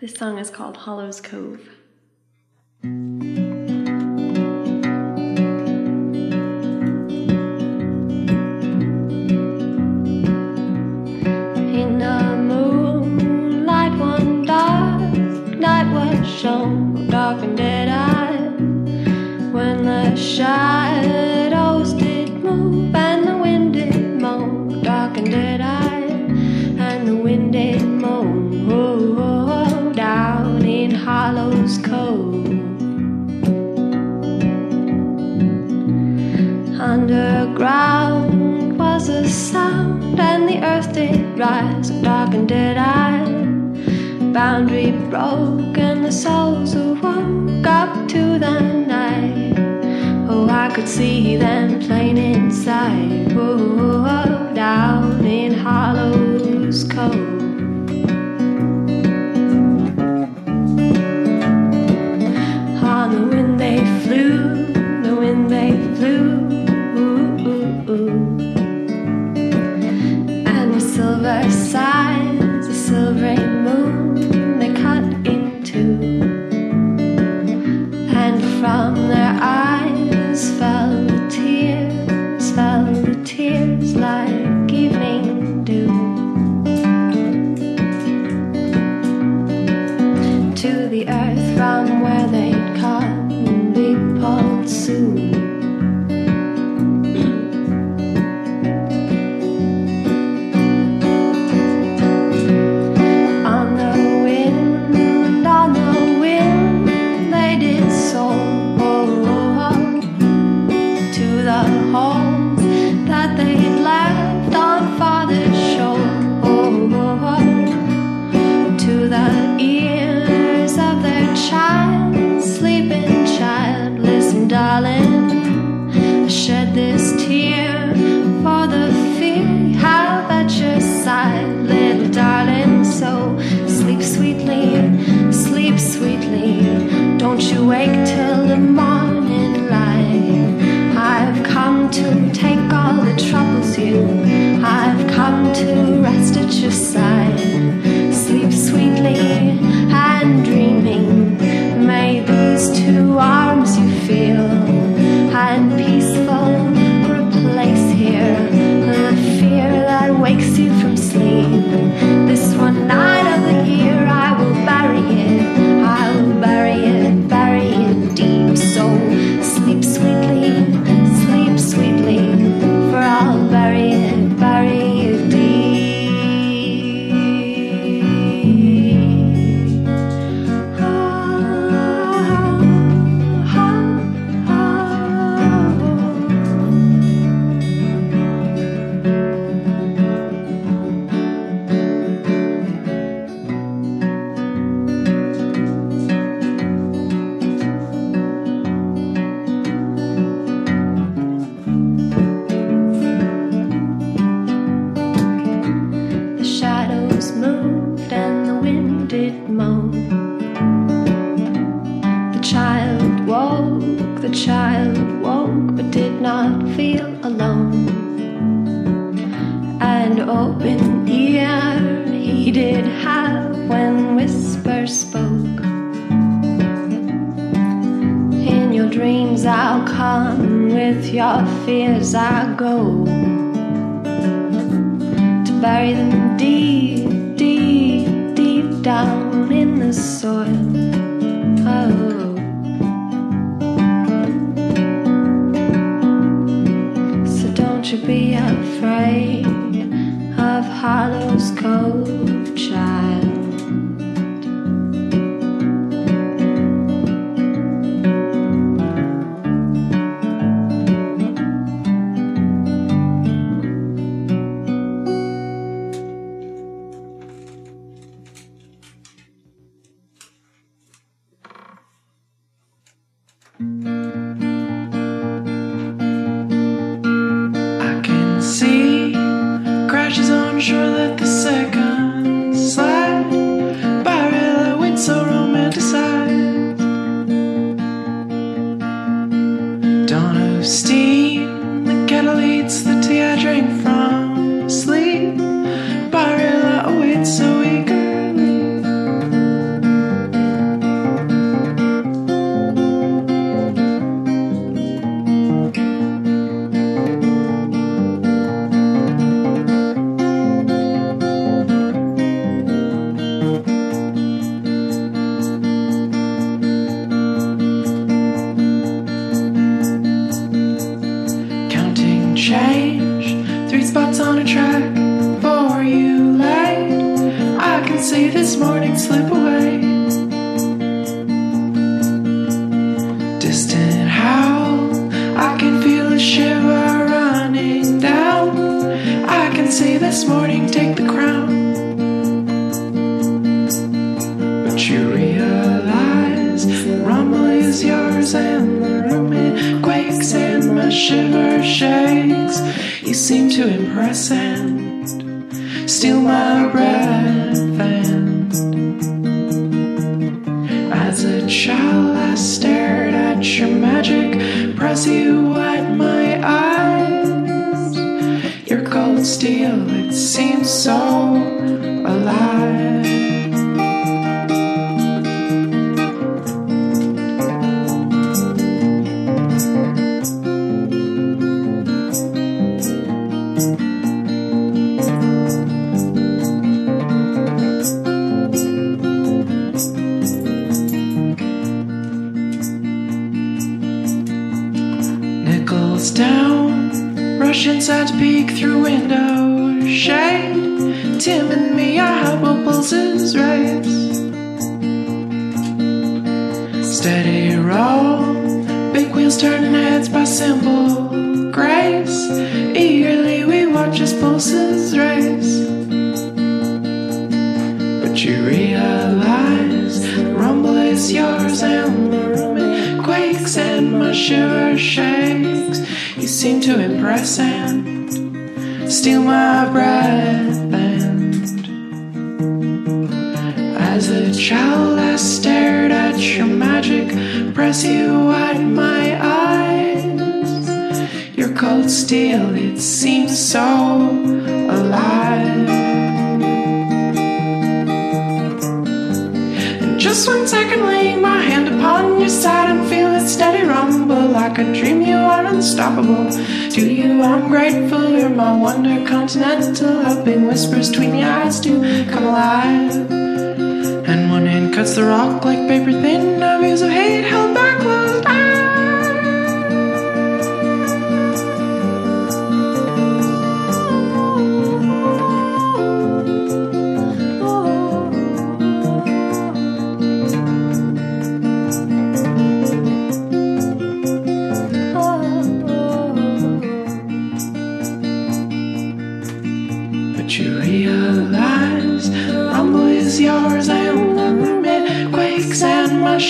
This song is called Hollows Cove. rise, dark and dead eyes, Boundary broke, and the souls awoke up to the night. Oh, I could see them plain inside. Oh, down in hollows cold. Open the air he did have when whisper spoke. In your dreams I'll come, with your fears I go. To bury them deep, deep, deep down in the soil. hollow seem to impress and steal my breath. And as a child, I stared at your magic, press you at my eyes. Your cold steel, it seems so alive. Rush inside to peek through window shade. Tim and me, our hubble pulses race. Steady roll, big wheels turning heads by simple grace. Eagerly we watch as pulses race. But you realize the rumble is yours and the room it quakes and my shiver shakes. You seem to impress and steal my breath and as a child I stared at your magic, press you at my eyes. Your cold steel, it seems so alive. And just one second, laying upon your side and feel it steady rumble like a dream. You are unstoppable. To you, I'm grateful. You're my wonder continental, helping whispers between the eyes to come alive. And one hand cuts the rock like paper thin. Our views of hate held by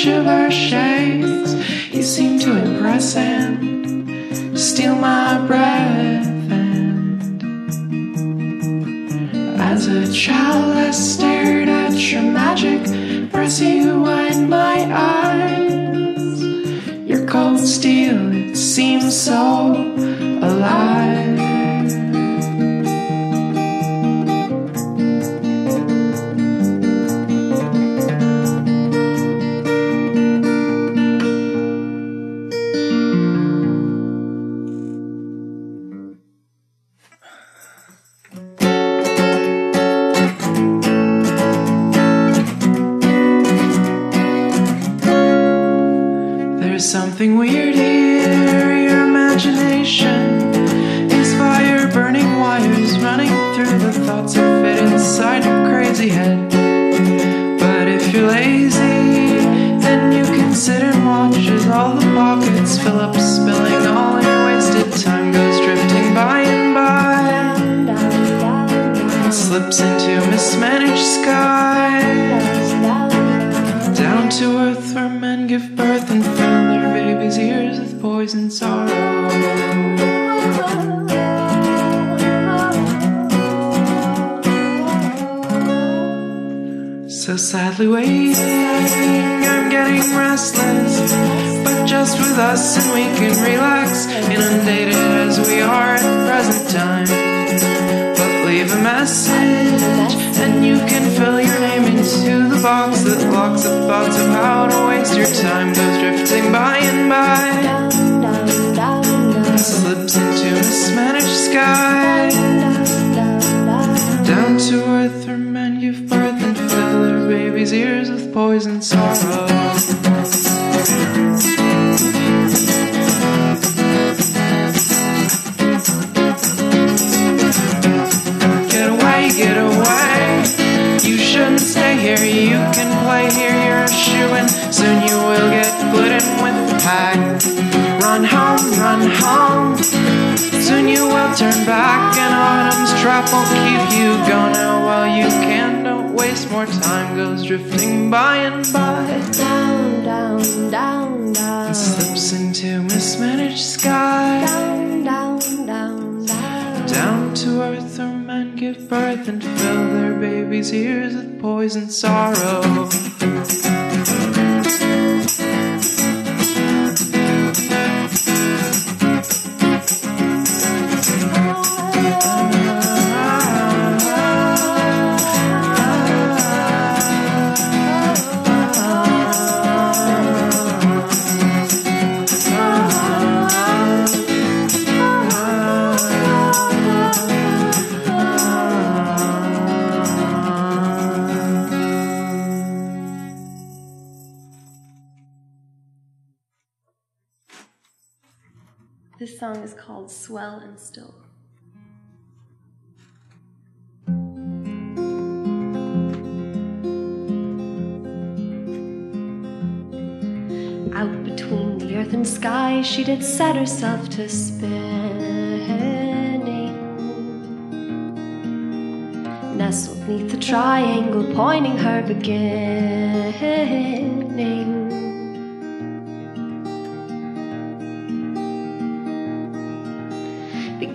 shiver shakes. You seem to impress and steal my breath. And as a child, I stared at your magic, press you in my eyes. Your cold steel, it seems so alive. Something weird here. Your imagination is fire burning wires running through the thoughts that fit inside your crazy head. But if you're lazy, then you can sit and watch as all the pockets fill up, spilling all your wasted time goes drifting by and by. Slips into mismanaged skies. Down to earth So sadly waiting, I'm getting restless. But just with us, and we can relax, inundated as we are at present time. But leave a message, and you can fill your name into the box that locks up thoughts of how to waste your time. Goes drifting by and by, slips into a mismanaged sky. Down to earth where men give birth and fill their babies' ears with poison sorrow. Will keep you going. Now while you can, don't waste more time. Goes drifting by and by. Down, down, down, down. And slips into mismanaged sky. Down, down, down, down. Down to earth where men give birth and fill their babies' ears with poison sorrow. Song is called Swell and Still. Out between the earth and sky, she did set herself to spinning. Nestled neath the triangle, pointing her beginning.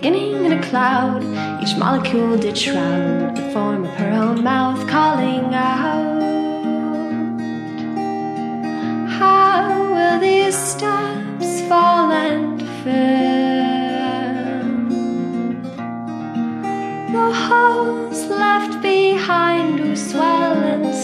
Beginning in a cloud. Each molecule did shroud the form of her own mouth, calling out. How will these steps fall and fill the holes left behind who swell and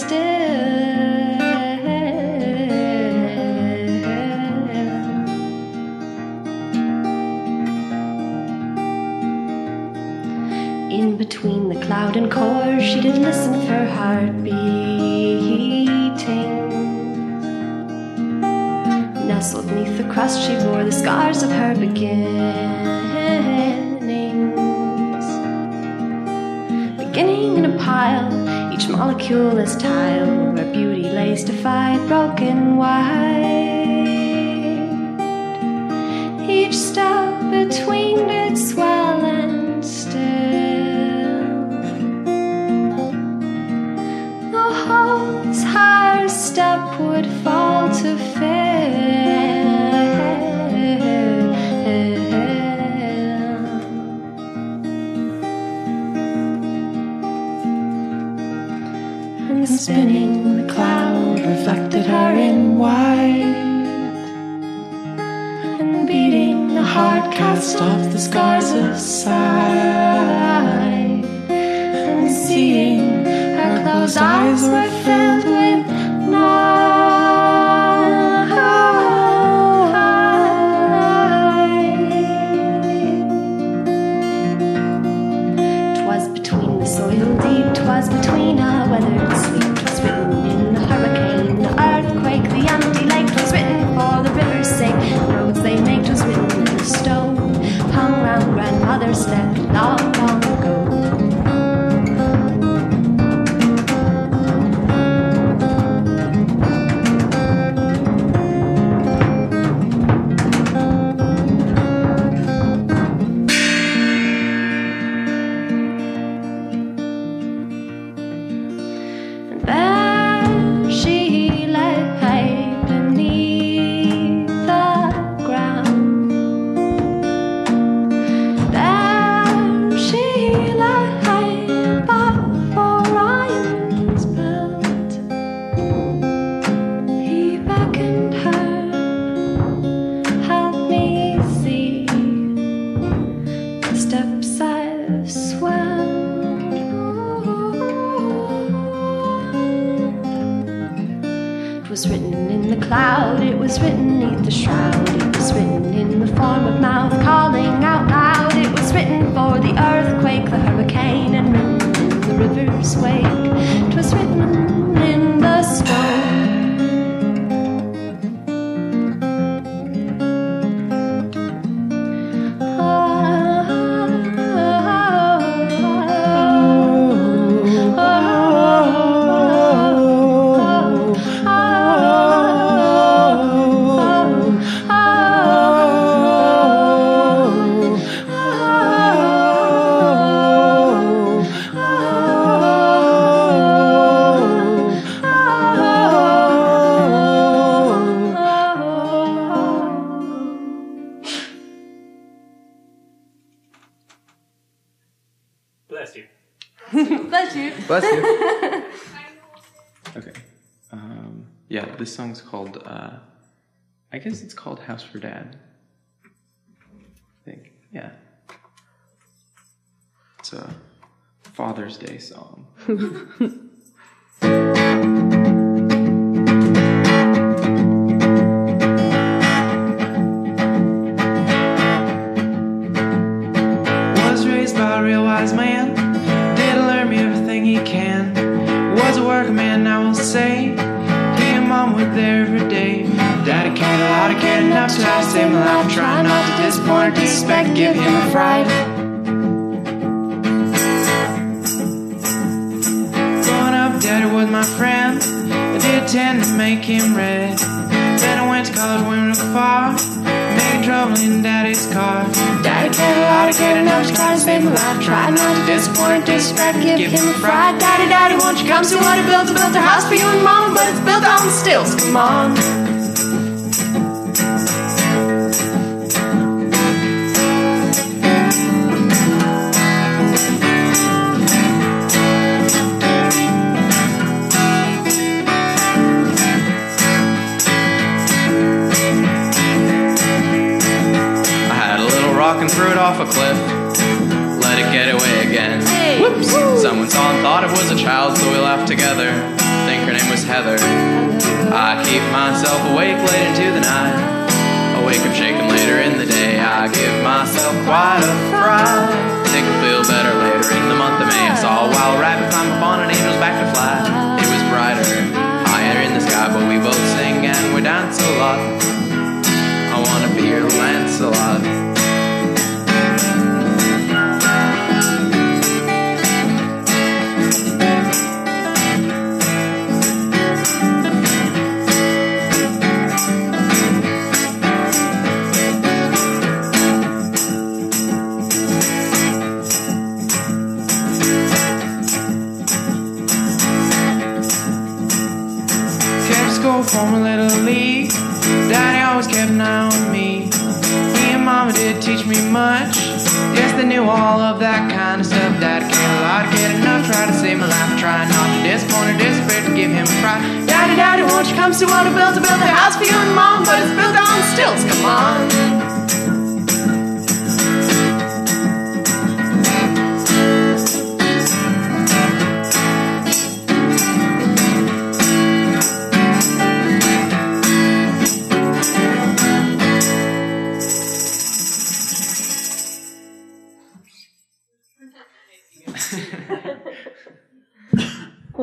In between the cloud and core, she did listen for her heart beating. Nestled neath the crust, she bore the scars of her beginnings. Beginning in a pile, each molecule is tile where beauty lays defied, broken wide. Each step between the shroud, guess it's called House for Dad. I think. Yeah. It's a Father's Day song. save my life. Try not to disappoint disrespect, give him a fright. Daddy, Daddy, won't you come see what I built? I built a house for you and Mama, but it's built on stilts. Come on. I had a little rock and threw it off a cliff. Let it get away again. Whoops! Someone saw and thought it was a child, so we laughed together. Think her name was Heather. I keep myself awake late into the night. I wake up shaking later in the day. I give myself quite a fright. Think I'll feel better later in the month of May. I saw a wild rabbit climb up on an angel's back to fly. It was brighter, higher in the sky, but we both sing and we dance a lot. I wanna be your Lancelot. To give him a. Daddy, Daddy, won't you come see what I built? I built a house for you and Mom, but it's built on stilts. Come on.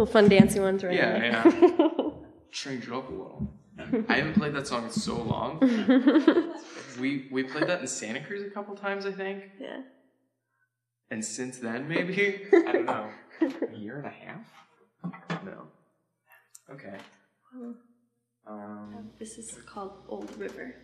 Fun dancing ones right Yeah, there. yeah. Change it up a little. I haven't played that song in so long. we we played that in Santa Cruz a couple times, I think. Yeah. And since then, maybe I don't know, a year and a half. No. Okay. Um, This is called Old River.